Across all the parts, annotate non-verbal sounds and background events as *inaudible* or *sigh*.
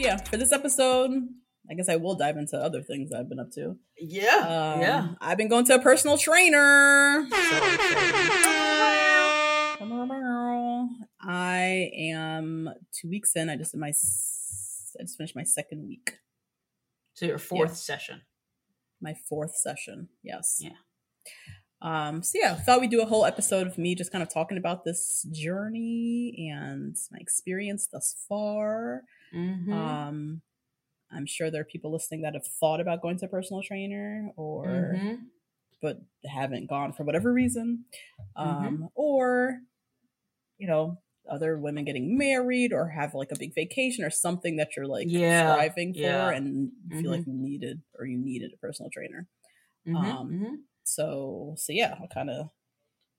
Yeah, for this episode, I guess I will dive into other things I've been up to. Yeah, Um, yeah. I've been going to a personal trainer. I am two weeks in. I just did my. I just finished my second week, So your fourth Yeah. session. my fourth session. Yes. Yeah. Um. So yeah, thought we'd do a whole episode of me just kind of talking about this journey and my experience thus far. Mm-hmm. Um, I'm sure there are people listening that have thought about going to a personal trainer or Mm-hmm. but haven't gone for whatever reason. Mm-hmm. Um, or you know, other women getting married or have like a big vacation or something that you're like Yeah, striving for yeah. and you feel like you needed or you needed a personal trainer. Mm-hmm. Um, So so yeah, I'll kind of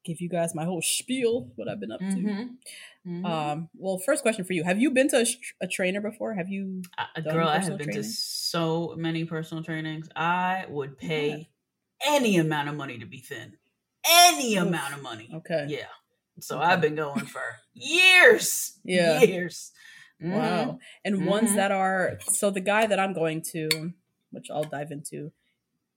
give you guys my whole spiel what I've been up to. Mm-hmm. Um, well, first question for you: Have you been to a, a trainer before? Have you? Uh, girl, I have been training? to so many personal trainings. I would pay any amount of money to be thin. Any Oof. amount of money. Okay. Yeah. So Okay. I've been going for years. Yeah. Years. Mhm. Wow. And ones Mhm. that are so the guy that I'm going to, which I'll dive into,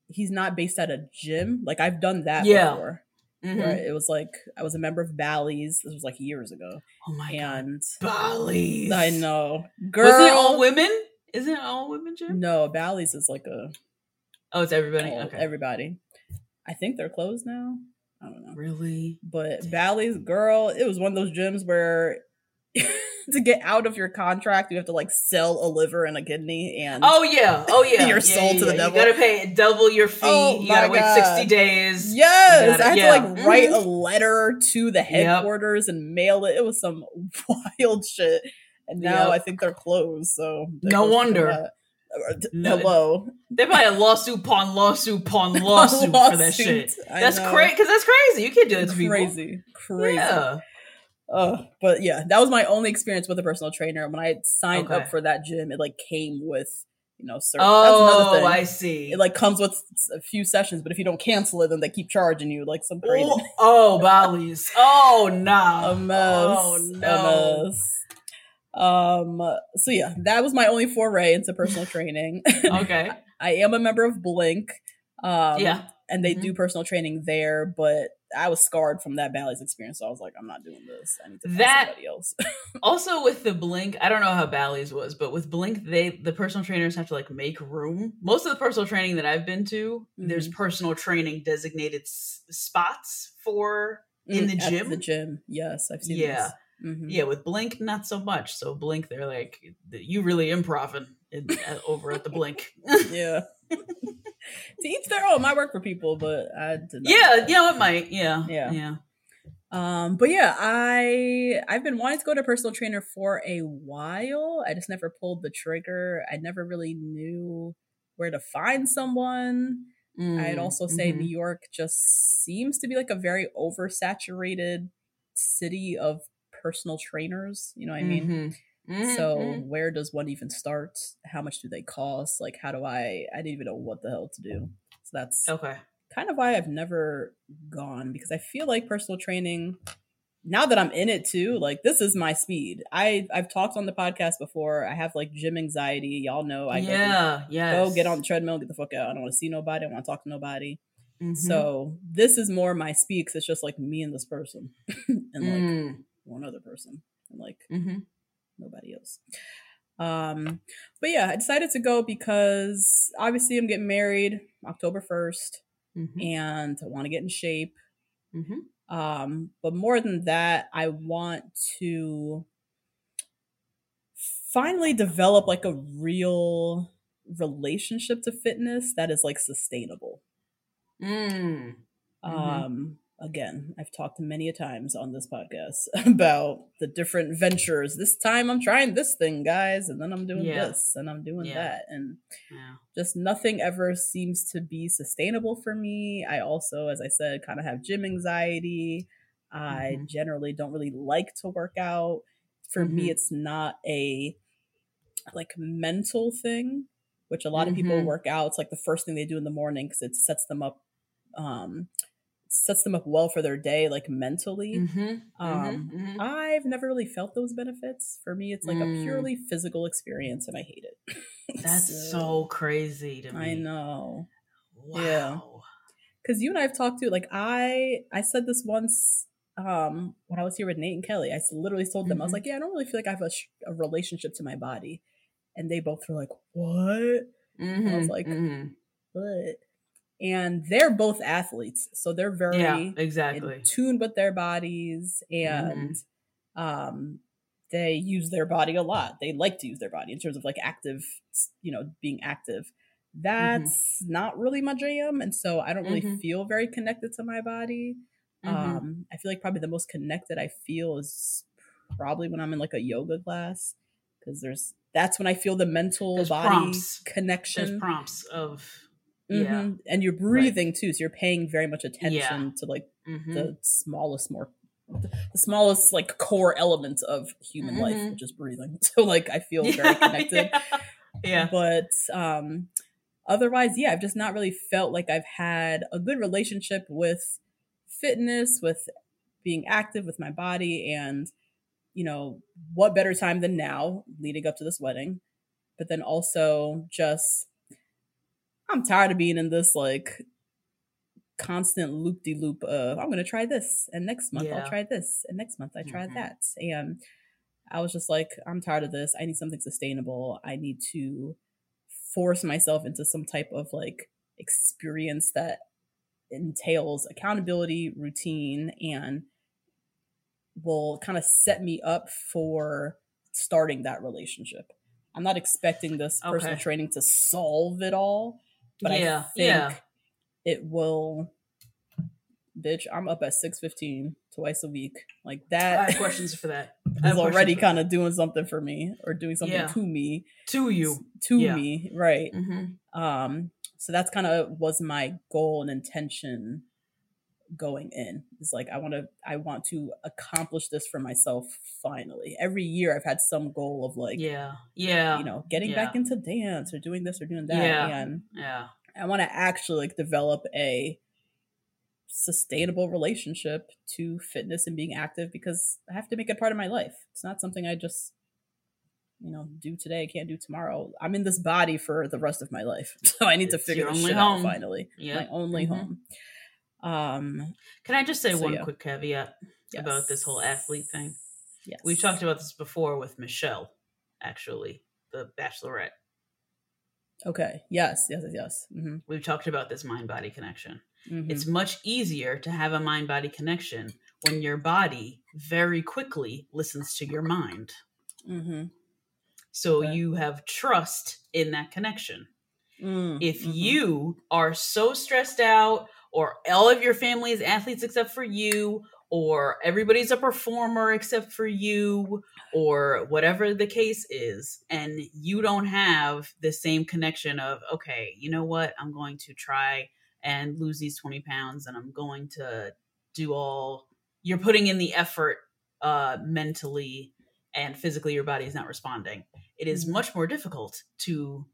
he's not based at a gym. Like I've done that Yeah. before. Mhm. Where it was like I was a member of Bally's. This was like years ago. Oh my god. Bally's. I know. Girl Wasn't it all women? Isn't it all women, Jim? No, Bally's is like a Oh, it's everybody. all- okay. everybody. I think they're closed now. I don't know. really? But Bally's, girl, it was one of those gyms where *laughs* to get out of your contract, you have to like sell a liver and a kidney and Oh yeah. Oh yeah. *laughs* You're Yeah, sold yeah, to the yeah. devil. You gotta pay double your fee. Oh, you gotta my wait God. sixty days. Yes, gotta- I had to like write a letter to the headquarters and mail it. It was some *laughs* wild shit. And now Yep. I think they're closed. So they're No wonder. Uh, No- Hello, They buy a lawsuit upon lawsuit upon lawsuit, for that shit. I That's crazy. Because that's crazy. You can't do that to people. crazy, crazy. Uh, but yeah, that was my only experience with a personal trainer. When I signed Okay. up for that gym, it like came with you know, certain. that's another Oh, thing. I see. It like comes with a few sessions, but if you don't cancel it, then they keep charging you like some crazy. *laughs* oh, oh, Bally's. Oh, nah. a mess. Oh, no. A mess. Um. So yeah, that was my only foray into personal training. *laughs* Okay. I am a member of Blink. Um, Yeah. and they Mhm. do personal training there, but I was scarred from that Bally's experience, so I was like, I'm not doing this. I need to find That- somebody else. *laughs* Also, with the Blink, I don't know how Bally's was, but with Blink, they the personal trainers have to like make room. Most of the personal training that I've been to, there's Mm-hmm. personal training designated s- spots for in the Mm, at gym. The gym, yes, I've seen. Yeah. this. Mhm. Yeah, with Blink, not so much. So Blink, they're like, you really improv improving in, at, over at the Blink. *laughs* yeah. to each their own. Might work for people, but I did not. yeah, you know it might. Yeah, Yeah. yeah. Um, but yeah, I I've been wanting to go to a personal trainer for a while. I just never pulled the trigger. I never really knew where to find someone. I'd Mm, also say mhm. New York just seems to be like a very oversaturated city of personal trainers. You know what I mean? Mhm. Mhm, So where does one even start? How much do they cost? Like how do I I didn't even know what the hell to do. So that's okay. kind of why I've never gone because I feel like personal training now that I'm in it too, like this is my speed. I I've talked on the podcast before. I have like gym anxiety. Y'all know I yeah, go, yeah. go get on the treadmill, get the fuck out. I don't want to see nobody. I don't want to talk to nobody. Mhm. So this is more my speed because it's just like me and this person *laughs* and like Mm. one other person and like Mhm. Nobody else. Um, but yeah, I decided to go because obviously I'm getting married October 1st Mhm. and I want to get in shape. Mhm. Um, but more than that, I want to finally develop like a real relationship to fitness that is like sustainable. Mm. Mhm. Um, again, I've talked many a times on this podcast *laughs* about the different ventures. This time I'm trying this thing, guys, and then I'm doing Yeah. this and I'm doing Yeah. that. And Yeah. just nothing ever seems to be sustainable for me. I also, as I said, kind of have gym anxiety. I Mhm. generally don't really like to work out. For me, Mhm. it's not a like mental thing, which a lot of people Mhm. work out. It's like the first thing they do in the morning because it sets them up, um, sets them up well for their day, like mentally. Mhm. Um, Mhm. Mhm. I've never really felt those benefits. For me, it's like Mm. a purely physical experience, and I hate it. *laughs* That's so crazy to me. I know. Wow. Yeah. because you and I have talked to like I I said this once um when I was here with Nate and Kelly. I literally told them I was Mhm. like, yeah, I don't really feel like I have a, sh- a relationship to my body, and they both were like, what? I was Mhm. like. What? And they're both athletes, so they're very yeah, in exactly. tune with their bodies and um they use their body a lot they like to use their body in terms of like active you know being active that's not really my jam and so i don't really Mhm. feel very connected to my body Mhm. um i feel like probably the most connected i feel is probably when i'm in like a yoga class because there's that's when i feel the mental There's body prompts. connection There's prompts of yeah. Mhm. and you're breathing too so you're paying very much attention to like Mhm. the smallest more the smallest like core element of human life Mhm. which is breathing *laughs* so like i feel very *laughs* connected yeah. yeah. but um otherwise yeah i've just not really felt like i've had a good relationship with fitness with being active with my body and you know what better time than now leading up to this wedding but then also just i'm tired of being in this like constant loop de loop of i'm gonna try this and next month Yeah. i'll try this and next month i try Mhm. that. And i was just like i'm tired of this. I need something sustainable. I need to force myself into some type of like experience that entails accountability routine and will kind of set me up for starting that relationship. I'm not expecting this personal training to solve it all but Yeah, i think yeah. it will bitch i'm up at 6.15 twice a week like that questions for that. Is already kind of doing something for me or doing something Yeah. to me to you. to Yeah. me right Mm-hmm. um so that's kind of was my goal and intention going in it's like i want to i want to accomplish this for myself finally every year i've had some goal of like Yeah. Yeah. you know getting yeah. back into dance or doing this or doing that Yeah. and Yeah. i want to actually like develop a sustainable relationship to fitness and being active because i have to make it part of my life it's not something i just you know do today can't do tomorrow i'm in this body for the rest of my life *laughs* so i need to figure this shit home. out finally Yeah. my only Mhm. home um Can I just say So, one yeah. quick caveat about this whole athlete thing? yes We've talked about this before with Michelle, actually, the Bachelorette. okay yes yes yes yes mm-hmm. We've talked about this mind body connection. Mm-hmm. It's much easier to have a mind body connection when your body very quickly listens to your mind. mm-hmm. So Okay. you have trust in that connection. mm If mhm. you are so stressed out, or all of your family is athletes except for you, or everybody's a performer except for you, or whatever the case is, and you don't have the same connection of, okay, you know what, I'm going to try and lose these 20 pounds, and I'm going to do all, you're putting in the effort uh, mentally and physically, your body is not responding. It is Mhm. much more difficult to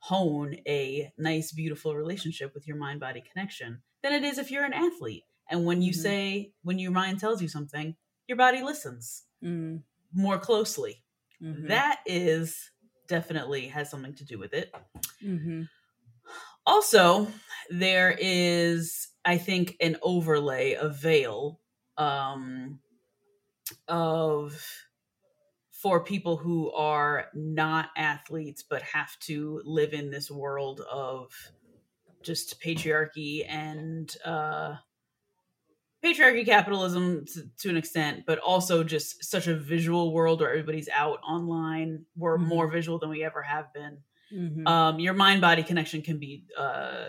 hone a nice, beautiful relationship with your mind body connection than it is if you're an athlete. And when you Mhm. say, when your mind tells you something, your body listens Mm, more closely. mhm, That is definitely has something to do with it. mhm. Also, there is, I think, an overlay, a veil um, of for people who are not athletes but have to live in this world of just patriarchy and uh, patriarchy capitalism to, to an extent but also just such a visual world where everybody's out online we're Mhm. more visual than we ever have been Mhm. um, your mind body connection can be uh,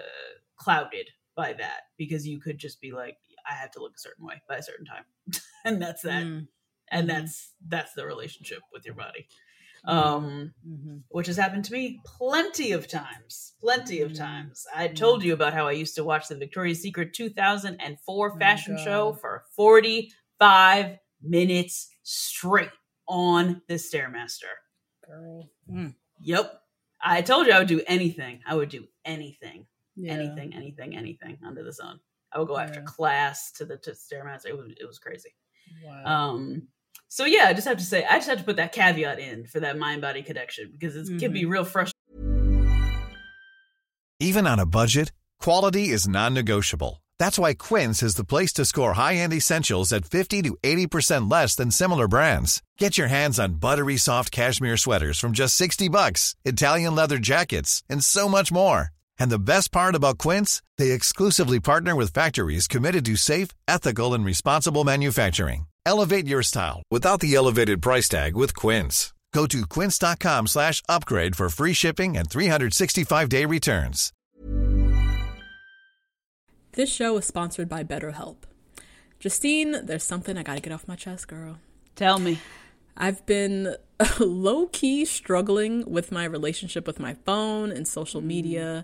clouded by that because you could just be like, I have to look a certain way by a certain time, *laughs* and that's that, Mm, and Mhm. that's that's the relationship with your body, um, mhm. which has happened to me plenty of times, plenty of Mm. times. I told you about how I used to watch the Victoria's Secret 2004 my fashion show for 45 minutes straight on the stairmaster. Girl. Mm, Yep. I told you I would do anything. I would do anything, yeah. anything, anything, anything under the sun. I would go after Yeah. class to the to stairmaster. It was it was crazy. Wow. Um. So yeah, I just have to say, I just have to put that caveat in for that mind body connection because it can be Mm-hmm. real frustrating. Even on a budget, quality is non-negotiable. That's why Quince is the place to score high-end essentials at 50 to 80% less than similar brands. Get your hands on buttery soft cashmere sweaters from just 60 bucks, Italian leather jackets, and so much more. And the best part about Quince, they exclusively partner with factories committed to safe, ethical, and responsible manufacturing. Elevate your style without the elevated price tag with Quince. Go to quince.com slash upgrade for free shipping and 365-day returns. This show is sponsored by BetterHelp. Justine, there's something I gotta get off my chest, girl. Tell me. I've been *laughs* low key struggling with my relationship with my phone and social media.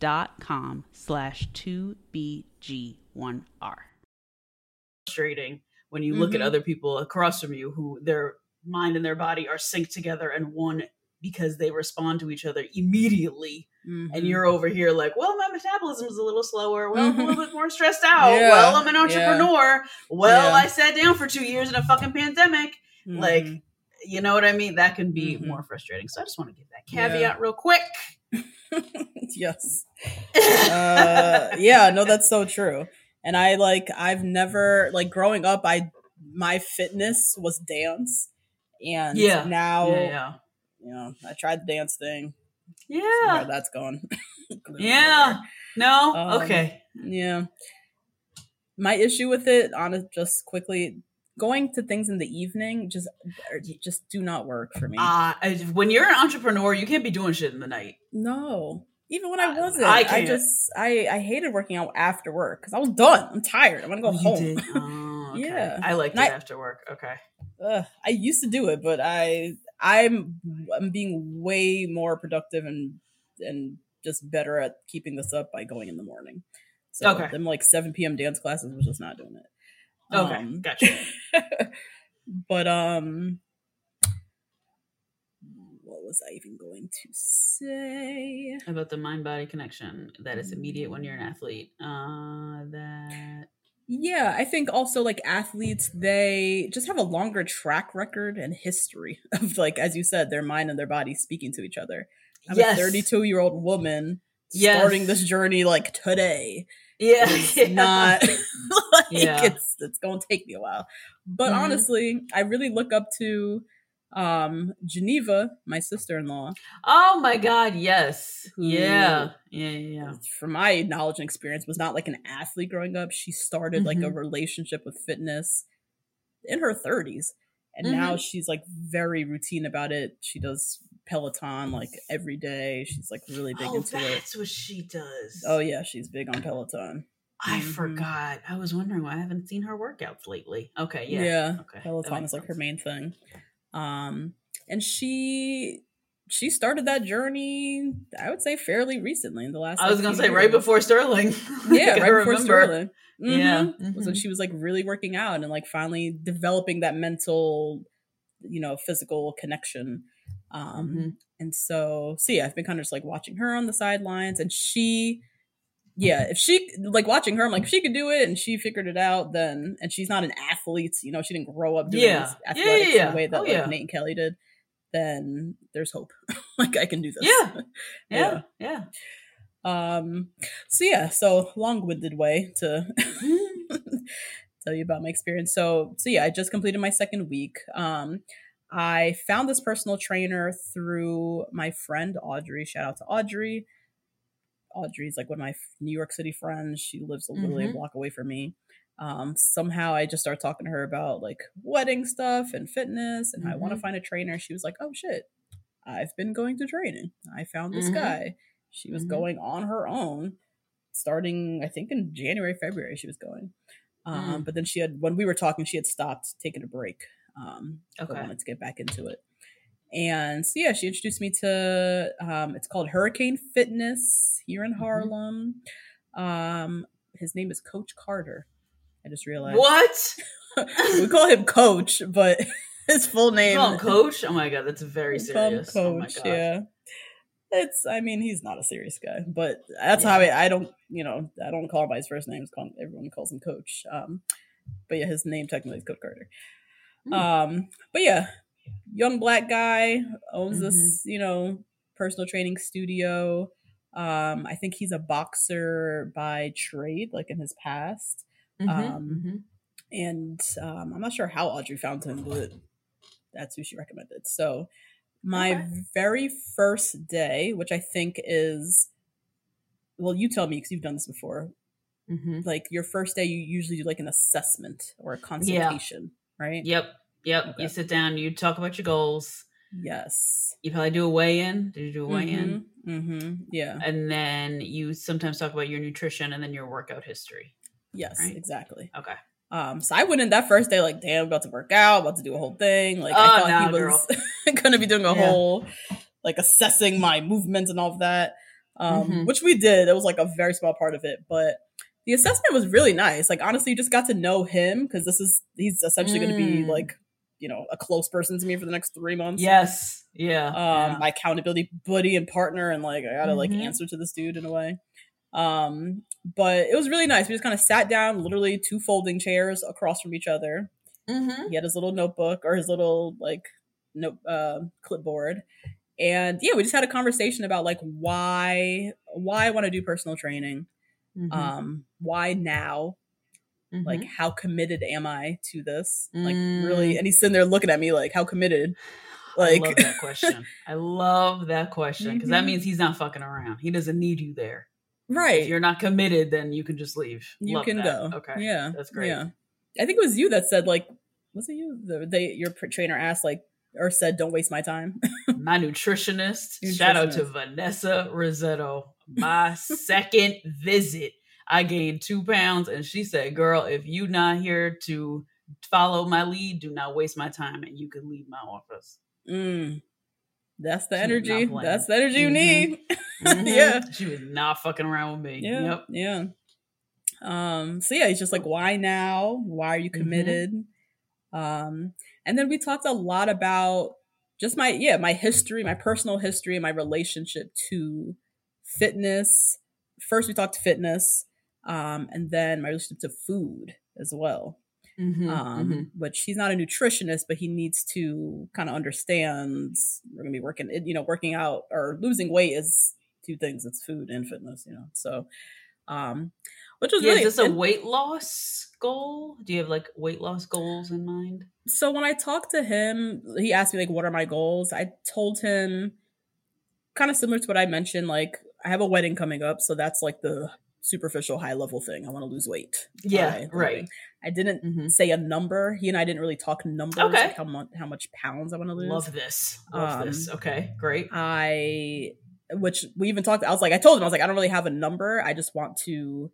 dot com slash 2BG1R. Frustrating when you look at other people across from you who their mind and their body are synced together and one because they respond to each other immediately Mm-hmm. and you're over here like, well, my metabolism is a little slower. Well, I'm a little bit more stressed out. Yeah, well, I'm an yeah. entrepreneur. Well, Yeah. I sat down for two years in a fucking pandemic. Like, Mhm. you know what I mean? That can be Mhm. more frustrating. So I just want to give that Yeah. caveat real quick. *laughs* yes. uh, yeah, no, that's so true. And I like, I've never like growing up. I my fitness was dance, and Yeah. now yeah, you know I tried the dance thing. yeah, Yeah, yeah. that's gone. *laughs* Yeah. No. Um, okay. Yeah. My issue with it, honest, just quickly, going to things in the evening just er, just do not work for me. Uh, when you're an entrepreneur, you can't be doing shit in the night. no, even when I wasn't, I I, just I I hated working out after work because I was done. I'm tired. I want to go Oh, home. *laughs* Oh, okay. Yeah. I liked And it I- after work. Okay. Ugh, I used to do it, but I I'm I'm being way more productive and and just better at keeping this up by going in the morning. So Okay. them like 7 p.m. dance classes was just not doing it. Okay, Um, gotcha. *laughs* but um what was I even going to say? About the mind body connection that is immediate when you're an athlete. Uh, that Yeah, I think also like athletes, they just have a longer track record and history *laughs* of like, as you said, their mind and their body speaking to each other. I'm yes, a 32 year old woman Yes. starting this journey like today. yeah, yeah. not like *laughs* *laughs* Yeah. it's it's gonna take me a while. But Mhm. honestly, I really look up to um Geneva, my sister-in-law. Oh my god, yes, Who- yeah, yeah, yeah, yeah. From my knowledge and experience, was not like an athlete growing up. She started like a Mhm. relationship with fitness in her 30s. And now she's like very routine about it. She does Peloton like every day. She's like really big Oh, into it. that's what she does. Oh yeah, she's big on Peloton. I Mhm. forgot. I was wondering why I haven't seen her workouts lately. Okay, yeah, Yeah, Okay, Peloton is like her main thing. Um, and she she started that journey, I would say, fairly recently in the last. I was gonna say right before Sterling. *laughs* Yeah, right before remember. Sterling. Yeah, Mhm. was when mhm. she was like really working out and like finally developing that mental, you know, physical connection. Um, Mhm. and so, so yeah, I've been kind of just like watching her on the sidelines, and she, yeah, if she like watching her, I'm like, if she could do it and she figured it out, then, and she's not an athlete, you know, she didn't grow up doing Yeah. this Yeah, athletics yeah, in the way that oh, like yeah. Nate and Kelly did, then there's hope. *laughs* like I can do this. *laughs* Yeah. Yeah, yeah. Um. So yeah. So long-winded way to *laughs* tell you about my experience. So so yeah, I just completed my second week. Um, I found this personal trainer through my friend Audrey. Shout out to Audrey. Audrey's like one of my New York City friends. She lives literally a Mhm. block away from me. Um, somehow I just started talking to her about like wedding stuff and fitness and how I want to find a trainer. She was like, "Oh shit, I've been going to training. I found this Mhm. guy." She was Mhm. going on her own, starting I think in January, February. She was going, um, Mm. but then she had when we were talking, she had stopped taking a break. Um, but Okay. wanted to get back into it. And so yeah, she introduced me to um, it's called Hurricane Fitness here in Mhm. Harlem. Um, his name is Coach Carter. I just realized What? *laughs* we call him Coach, but *laughs* his full You name call him Coach? Oh my god, that's very call serious. Oh my Coach. god. yeah, it's. I mean, he's not a serious guy, but that's Yeah. how I, I don't. You know, I don't call him by his first name. It's called, everyone calls him Coach. Um, but yeah, his name technically is Coach Carter. Hmm. Um, but yeah, young black guy owns Mm-hmm. this. You know, personal training studio. Um, I think he's a boxer by trade, like in his past. Mhm, Um, mhm. and um, I'm not sure how Audrey found him, but that's who she recommended. So my Okay. very first day, which I think is, well, you tell me because you've done this before. Mhm. Like your first day, you usually do like an assessment or a consultation, right? Yep. Yep. Okay. You sit down, you talk about your goals. Yes. You probably do a weigh in. Did you do a weigh in? Mm-hmm. Yeah. And then you sometimes talk about your nutrition and then your workout history. Yes. right. Exactly. Okay. Um, so I went in that first day like, damn, about to work out, about to do a whole thing. Like Oh, I thought he was *laughs* gonna be doing a Yeah. whole like assessing my movement and all of that. Um, Mhm. which we did. It was like a very small part of it, but the assessment was really nice. Like honestly, you just got to know him because this is he's essentially gonna be Mm. like, you know, a close person to me for the next three months. Yes. Yeah. Um, yeah. my accountability buddy and partner, and like I gotta like Mhm. answer to this dude in a way. Um, but it was really nice. We just kind of sat down, literally two folding chairs across from each other. Mhm. He had his little notebook or his little like note uh, clipboard, and yeah, we just had a conversation about like why why I want to do personal training, Mhm. um, why now, Mhm. like how committed am I to this, like Mm. really. And he's sitting there looking at me like how committed, I like love that question. *laughs* I love that question because that Mhm. means he's not fucking around. He doesn't need you there. right. If you're not committed, then you can just leave. you Love can that. go. Okay. Yeah. That's great. Yeah. I think it was you that said like, was it you? The, they your trainer asked like or said, "Don't waste my time." *laughs* My nutritionist, shout out to Vanessa Rissetto. My second visit, I gained two pounds, and she said, "Girl, if you not here to follow my lead, do not waste my time, and you can leave my office." mm. That's the She energy. That's the energy you Mhm. need. *laughs* Mhm. Yeah. she was not fucking around with me. Yeah. Yep. Yeah. Um, so yeah, it's just like, why now? Why are you Mm-hmm. committed? Um, and then we talked a lot about just my yeah, my history, my personal history, and my relationship to fitness. First, we talked fitness, um, and then my relationship to food as well. Mhm, Um, mhm. which he's not a nutritionist, but he needs to kind of understand we're gonna be working, you know, working out or losing weight is two things. It's food and fitness, you know. So, um, which was Yeah, really is this a weight loss goal? Do you have like weight loss goals in mind? so when I talked to him, he asked me like, "What are my goals?" I told him kind of similar to what I mentioned. Like, I have a wedding coming up, so that's like the superficial, high level thing. I want to lose weight. Yeah, right. I didn't Mhm. say a number. He and I didn't really talk numbers. Okay. Like how much how much pounds I want to lose. Love this. Love this. Um, Okay, great. I, which we even talked. I was like, I told him, I was like, I don't really have a number. I just want to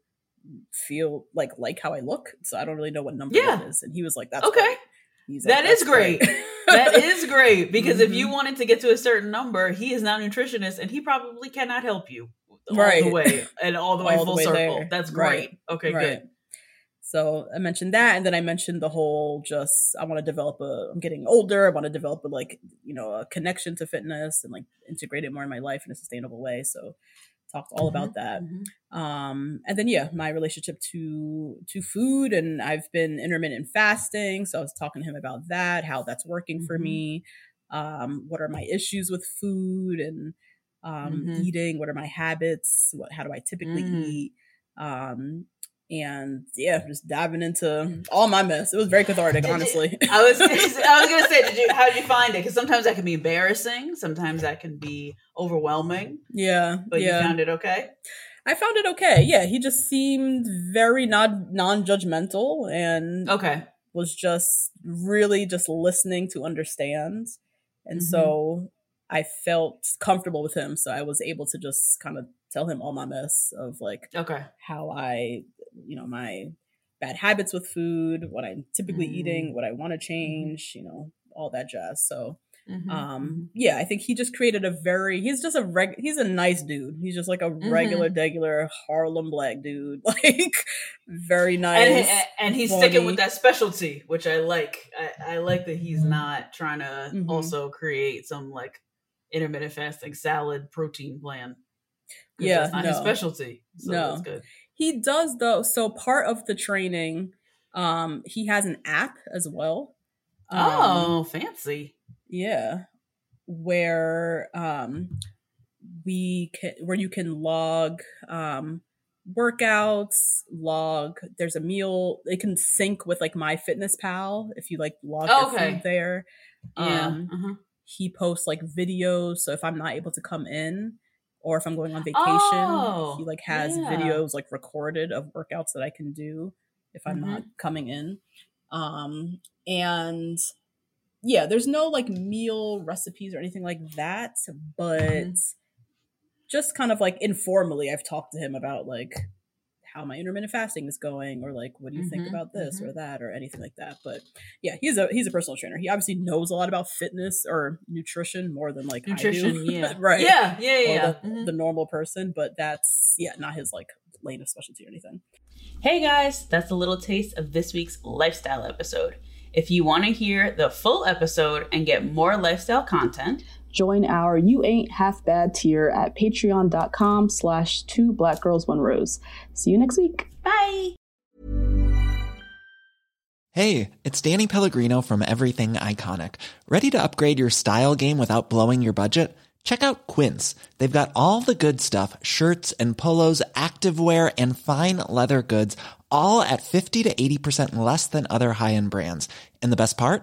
feel like like how I look. So I don't really know what number Yeah. it is. And he was like, That's Okay. great. He's That is "That's great. that *laughs* is great because if Mm-hmm. you wanted to get to a certain number, he is not a nutritionist and he probably cannot help you all the way *laughs* and all the way All the full way circle. there. That's Right. great. Okay, Right. good. So I mentioned that, and then I mentioned the whole just I want to develop a. I'm getting older. I want to develop a like you know a connection to fitness and like integrate it more in my life in a sustainable way. So talked all Mm-hmm. about that. Um, and then yeah, my relationship to to food, and I've been intermittent fasting. So I was talking to him about that, how that's working for Mhm. me. Um, what are my issues with food and um, Mhm. eating? What are my habits? What how do I typically Mm. eat? Um, and yeah, just diving into all my mess. It was very cathartic, Did you- honestly. *laughs* I was I was gonna say, did you how did you find it? Because sometimes that can be embarrassing, sometimes that can be overwhelming. yeah, But yeah. you found it okay. I found it okay. Yeah, he just seemed very not non judgmental and Okay. was just really just listening to understand. And Mhm. so I felt comfortable with him. So I was able to just kind of tell him all my mess of like Okay. how I, you know, my bad habits with food, what I'm typically Mm. eating, what I want to change, you know, all that jazz. So Mhm, um yeah i think he just created a very he's just a reg he's a nice dude he's just like a Mm-hmm. regular regular harlem black dude *laughs* like very nice And, and, and he's sticking with that specialty, which I like. I, I like that he's not trying to also create some like intermittent fasting salad protein plan. Yeah, that's not his specialty. So No. that's good. he does though so part of the training um he has an app as well Um, oh, fancy. yeah where um we can where you can log um workouts log there's a meal it can sync with like MyFitnessPal if you like log your Okay. food there Yeah. um uh-huh. He posts like videos so if i'm not able to come in or if i'm going on vacation Oh, he like has yeah. videos like recorded of workouts that i can do if i'm Mm-hmm. not coming in um and yeah there's no like meal recipes or anything like that but Mm-hmm. just kind of like informally i've talked to him about like how my intermittent fasting is going or like what do you think Mhm, about this mhm. or that or anything like that but yeah he's a he's a personal trainer he obviously knows a lot about fitness or nutrition more than like I Nutrition, do. yeah. *laughs* right Yeah, yeah, yeah. yeah. the, Mhm. the normal person but that's yeah not his like lane of specialty or anything Hey guys, that's a little taste of this week's lifestyle episode. If you want to hear the full episode and get more lifestyle content, Join our You Ain't Half Bad tier at patreon.com slash two black girls one rose. See you next week. bye. Hey, it's Danny Pellegrino from Everything Iconic. Ready to upgrade your style game without blowing your budget? Check out Quince. They've got all the good stuff shirts and polos, activewear, and fine leather goods, all at 50 to 80% less than other high end brands. And the best part?